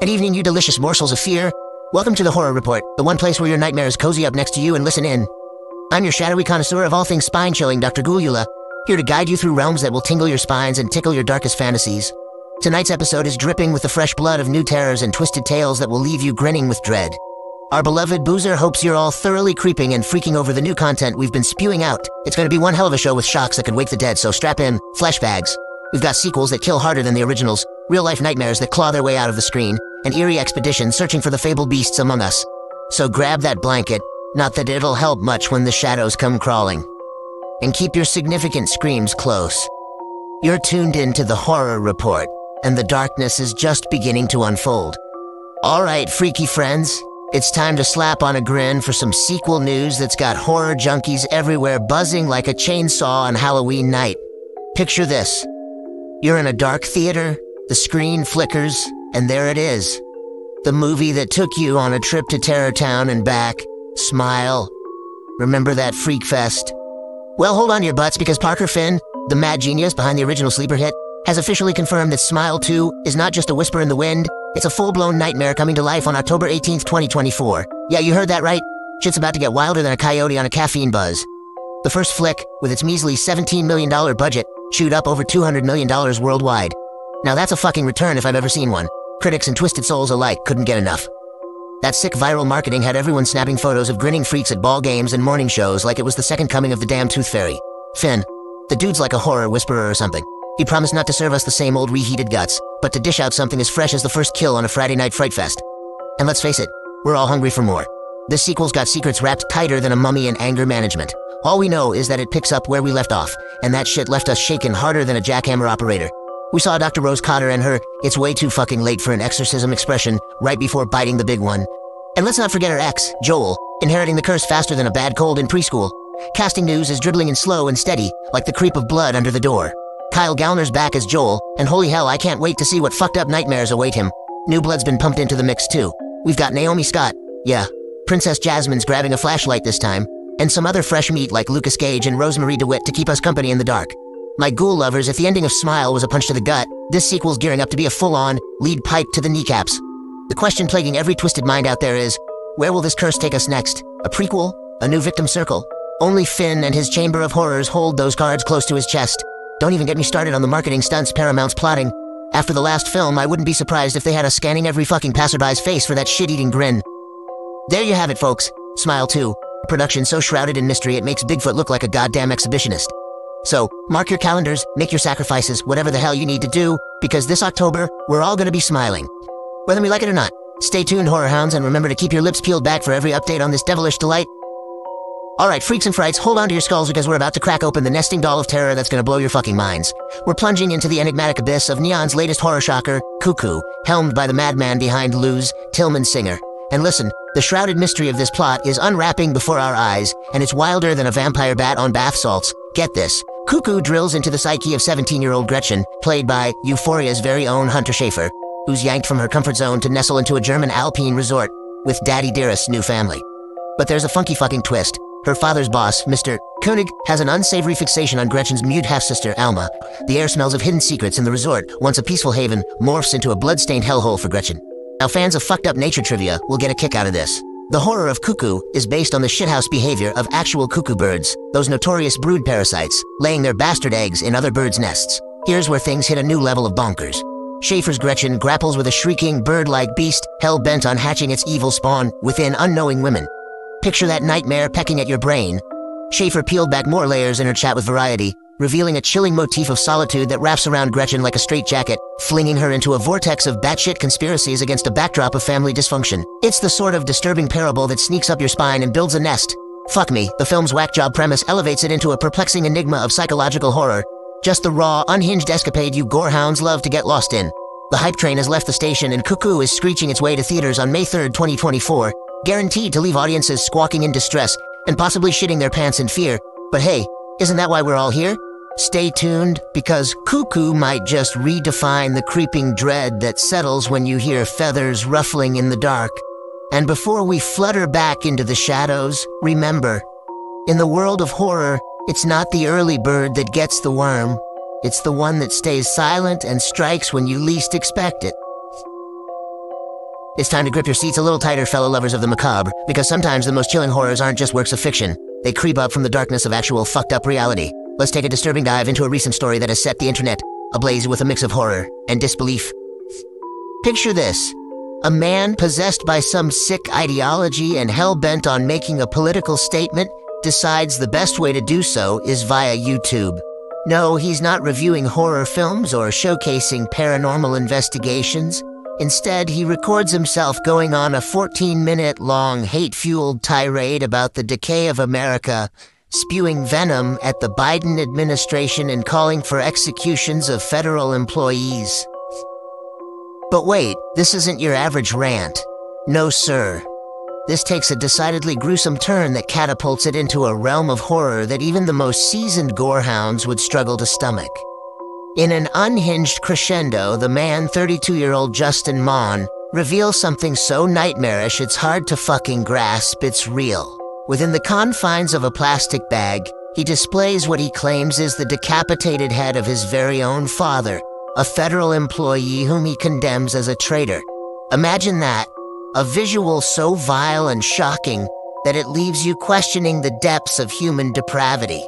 Good evening, you delicious morsels of fear. Welcome to the Horror Report, the one place where your nightmares cozy up next to you and listen in. I'm your shadowy connoisseur of all things spine chilling, Dr. Ghoulula, here to guide you through realms that will tingle your spines and tickle your darkest fantasies. Tonight's episode is dripping with the fresh blood of new terrors and twisted tales that will leave you grinning with dread. Our beloved Boozer hopes you're all thoroughly creeping and freaking over the new content we've been spewing out. It's going to be one hell of a show with shocks that could wake the dead, so strap in, flesh bags. We've got sequels that kill harder than the originals, real life nightmares that claw their way out of the screen, and eerie expeditions searching for the fabled beasts among us. So grab that blanket, not that it'll help much when the shadows come crawling. And keep your significant screams close. You're tuned in to the Horror Report, and the darkness is just beginning to unfold. All right, freaky friends, it's time to slap on a grin for some sequel news that's got horror junkies everywhere buzzing like a chainsaw on Halloween night. Picture this you're in a dark theater, the screen flickers, and there it is. The movie that took you on a trip to Terror Town and back. Smile. Remember that freak fest? Well, hold on your butts because Parker Finn, the mad genius behind the original sleeper hit, has officially confirmed that Smile 2 is not just a whisper in the wind, it's a full blown nightmare coming to life on October 18th, 2024. Yeah, you heard that right. Shit's about to get wilder than a coyote on a caffeine buzz. The first flick, with its measly $17 million budget, chewed up over $200 million worldwide. Now that's a fucking return if I've ever seen one. Critics and twisted souls alike couldn't get enough. That sick viral marketing had everyone snapping photos of grinning freaks at ball games and morning shows like it was the second coming of the damn tooth fairy. Finn, the dude's like a horror whisperer or something. He promised not to serve us the same old reheated guts, but to dish out something as fresh as the first kill on a Friday night fright fest. And let's face it, we're all hungry for more. This sequel's got secrets wrapped tighter than a mummy in anger management. All we know is that it picks up where we left off, and that shit left us shaken harder than a jackhammer operator. We saw Dr. Rose Cotter and her, it's way too fucking late for an exorcism expression right before biting the big one. And let's not forget her ex, Joel, inheriting the curse faster than a bad cold in preschool. Casting news is dribbling in slow and steady, like the creep of blood under the door. Kyle Gallner's back as Joel, and holy hell, I can't wait to see what fucked up nightmares await him. New blood's been pumped into the mix too. We've got Naomi Scott, yeah, Princess Jasmine's grabbing a flashlight this time, and some other fresh meat like Lucas Gage and Rosemarie DeWitt to keep us company in the dark. My ghoul lovers, if the ending of Smile was a punch to the gut, this sequel's gearing up to be a full-on, lead pipe to the kneecaps. The question plaguing every twisted mind out there is, where will this curse take us next? A prequel? A new victim circle? Only Finn and his Chamber of Horrors hold those cards close to his chest. Don't even get me started on the marketing stunts Paramount's plotting. After the last film, I wouldn't be surprised if they had us scanning every fucking passerby's face for that shit-eating grin. There you have it, folks. Smile 2 production so shrouded in mystery it makes Bigfoot look like a goddamn exhibitionist. So, mark your calendars, make your sacrifices, whatever the hell you need to do, because this October, we're all gonna be smiling. Whether we like it or not. Stay tuned, horror hounds, and remember to keep your lips peeled back for every update on this devilish delight. Alright, freaks and frights, hold on to your skulls because we're about to crack open the nesting doll of terror that's gonna blow your fucking minds. We're plunging into the enigmatic abyss of Neon's latest horror shocker, Cuckoo, helmed by the madman behind Luz, Tilman Singer. And listen, the shrouded mystery of this plot is unwrapping before our eyes, and it's wilder than a vampire bat on bath salts. Get this. Cuckoo drills into the psyche of 17-year-old Gretchen, played by Euphoria's very own Hunter Schafer, who's yanked from her comfort zone to nestle into a German alpine resort with Daddy Dearest's new family. But there's a funky fucking twist. Her father's boss, Mr. Koenig, has an unsavory fixation on Gretchen's mute half-sister, Alma. The air smells of hidden secrets in the resort, once a peaceful haven, morphs into a blood-stained hellhole for Gretchen. Now fans of fucked up nature trivia will get a kick out of this. The horror of cuckoo is based on the shithouse behavior of actual cuckoo birds, those notorious brood parasites, laying their bastard eggs in other birds' nests. Here's where things hit a new level of bonkers. Schafer's Gretchen grapples with a shrieking, bird-like beast hell-bent on hatching its evil spawn within unknowing women. Picture that nightmare pecking at your brain. Schaefer peeled back more layers in her chat with Variety, revealing a chilling motif of solitude that wraps around Gretchen like a straitjacket, flinging her into a vortex of batshit conspiracies against a backdrop of family dysfunction. It's the sort of disturbing parable that sneaks up your spine and builds a nest. Fuck me, the film's whack job premise elevates it into a perplexing enigma of psychological horror. Just the raw, unhinged escapade you gorehounds love to get lost in. The hype train has left the station and Cuckoo is screeching its way to theaters on May 3rd, 2024, guaranteed to leave audiences squawking in distress and possibly shitting their pants in fear. But hey, isn't that why we're all here? Stay tuned because cuckoo might just redefine the creeping dread that settles when you hear feathers ruffling in the dark. And before we flutter back into the shadows, remember, in the world of horror, it's not the early bird that gets the worm. It's the one that stays silent and strikes when you least expect it. It's time to grip your seats a little tighter, fellow lovers of the macabre, because sometimes the most chilling horrors aren't just works of fiction. They creep up from the darkness of actual fucked up reality. Let's take a disturbing dive into a recent story that has set the internet ablaze with a mix of horror and disbelief. Picture this. A man possessed by some sick ideology and hell bent on making a political statement decides the best way to do so is via YouTube. No, he's not reviewing horror films or showcasing paranormal investigations. Instead, he records himself going on a 14 minute long hate fueled tirade about the decay of America, spewing venom at the Biden administration and calling for executions of federal employees. But wait, this isn't your average rant. No, sir. This takes a decidedly gruesome turn that catapults it into a realm of horror that even the most seasoned gorehounds would struggle to stomach. In an unhinged crescendo, the man, 32 year old Justin Mohn, reveals something so nightmarish it's hard to fucking grasp it's real. Within the confines of a plastic bag, he displays what he claims is the decapitated head of his very own father, a federal employee whom he condemns as a traitor. Imagine that a visual so vile and shocking that it leaves you questioning the depths of human depravity.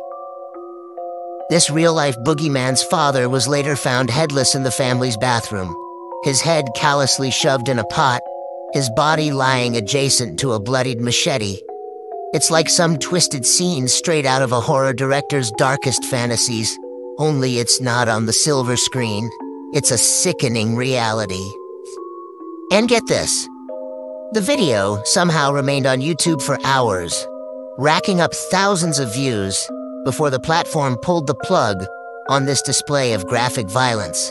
This real life boogeyman's father was later found headless in the family's bathroom, his head callously shoved in a pot, his body lying adjacent to a bloodied machete. It's like some twisted scene straight out of a horror director's darkest fantasies, only it's not on the silver screen. It's a sickening reality. And get this the video somehow remained on YouTube for hours, racking up thousands of views before the platform pulled the plug on this display of graphic violence.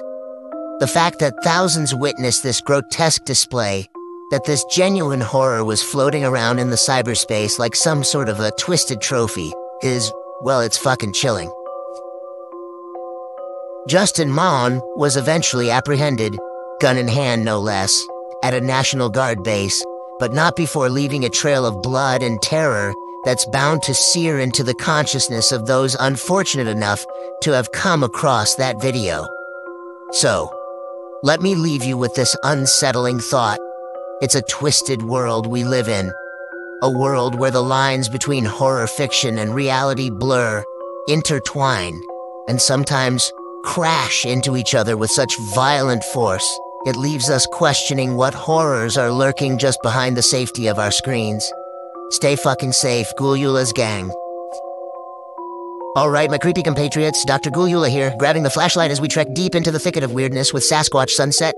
The fact that thousands witnessed this grotesque display, that this genuine horror was floating around in the cyberspace like some sort of a twisted trophy, is, well, it's fucking chilling. Justin Mohn was eventually apprehended, gun in hand no less, at a National Guard base, but not before leaving a trail of blood and terror that's bound to sear into the consciousness of those unfortunate enough to have come across that video. So, let me leave you with this unsettling thought. It's a twisted world we live in. A world where the lines between horror fiction and reality blur, intertwine, and sometimes crash into each other with such violent force, it leaves us questioning what horrors are lurking just behind the safety of our screens. Stay fucking safe, Ghoulula's gang. Alright, my creepy compatriots, Dr. Ghoulula here, grabbing the flashlight as we trek deep into the thicket of weirdness with Sasquatch Sunset,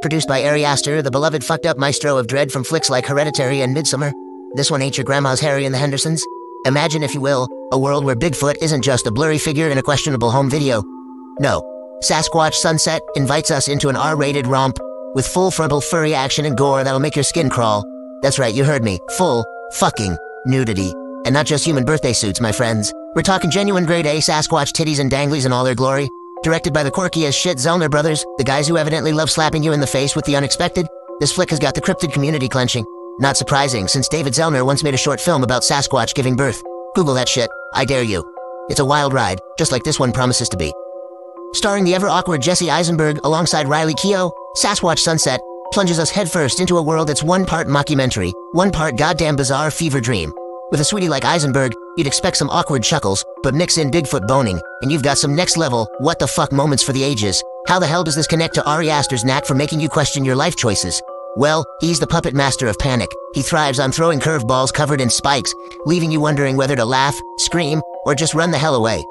produced by Ari Aster, the beloved fucked up maestro of dread from flicks like Hereditary and Midsommar. This one ain't your grandma's Harry and the Hendersons. Imagine, if you will, a world where Bigfoot isn't just a blurry figure in a questionable home video. No, Sasquatch Sunset invites us into an R-rated romp with full frontal furry action and gore that'll make your skin crawl. That's right, you heard me. Full, fucking nudity. And not just human birthday suits, my friends. We're talking genuine grade A Sasquatch titties and danglies in all their glory. Directed by the quirky as shit Zellner brothers, the guys who evidently love slapping you in the face with the unexpected, this flick has got the cryptid community clenching. Not surprising, since David Zellner once made a short film about Sasquatch giving birth. Google that shit. I dare you. It's a wild ride, just like this one promises to be. Starring the ever awkward Jesse Eisenberg alongside Riley Keough, Sasquatch Sunset plunges us headfirst into a world that's one part mockumentary, one part goddamn bizarre fever dream. With a sweetie like Eisenberg, you'd expect some awkward chuckles, but mix in Bigfoot boning, and you've got some next level, what the fuck moments for the ages. How the hell does this connect to Ari Aster's knack for making you question your life choices? Well, he's the puppet master of panic. He thrives on throwing curveballs covered in spikes, leaving you wondering whether to laugh, scream, or just run the hell away.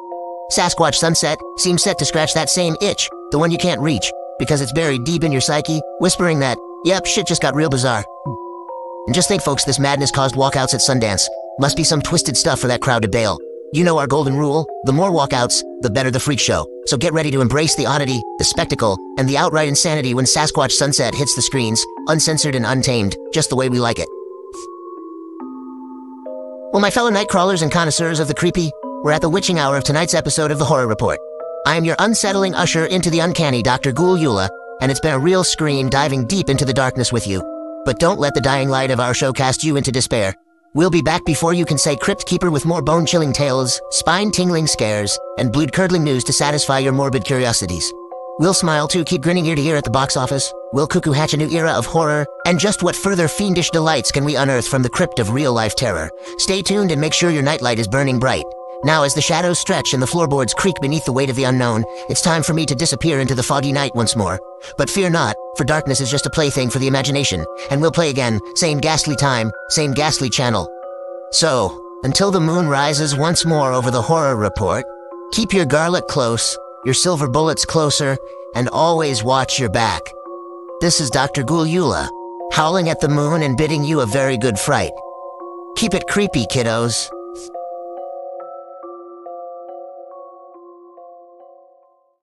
Sasquatch Sunset seems set to scratch that same itch, the one you can't reach, because it's buried deep in your psyche, whispering that, yep, shit just got real bizarre. And just think, folks, this madness caused walkouts at Sundance. Must be some twisted stuff for that crowd to bail. You know our golden rule the more walkouts, the better the freak show. So get ready to embrace the oddity, the spectacle, and the outright insanity when Sasquatch Sunset hits the screens, uncensored and untamed, just the way we like it. Well, my fellow nightcrawlers and connoisseurs of the creepy, we're at the witching hour of tonight's episode of The Horror Report. I am your unsettling usher into the uncanny, Dr. Ghoul and it's been a real scream diving deep into the darkness with you. But don't let the dying light of our show cast you into despair. We'll be back before you can say Crypt Keeper with more bone chilling tales, spine tingling scares, and blood curdling news to satisfy your morbid curiosities. We'll Smile 2, keep grinning ear to ear at the box office? We'll Cuckoo hatch a new era of horror? And just what further fiendish delights can we unearth from the crypt of real-life terror? Stay tuned and make sure your nightlight is burning bright. Now, as the shadows stretch and the floorboards creak beneath the weight of the unknown, it's time for me to disappear into the foggy night once more. But fear not, for darkness is just a plaything for the imagination, and we'll play again, same ghastly time, same ghastly channel. So, until the moon rises once more over the horror report, keep your garlic close, your silver bullets closer, and always watch your back. This is Dr. Ghoulula, howling at the moon and bidding you a very good fright. Keep it creepy, kiddos.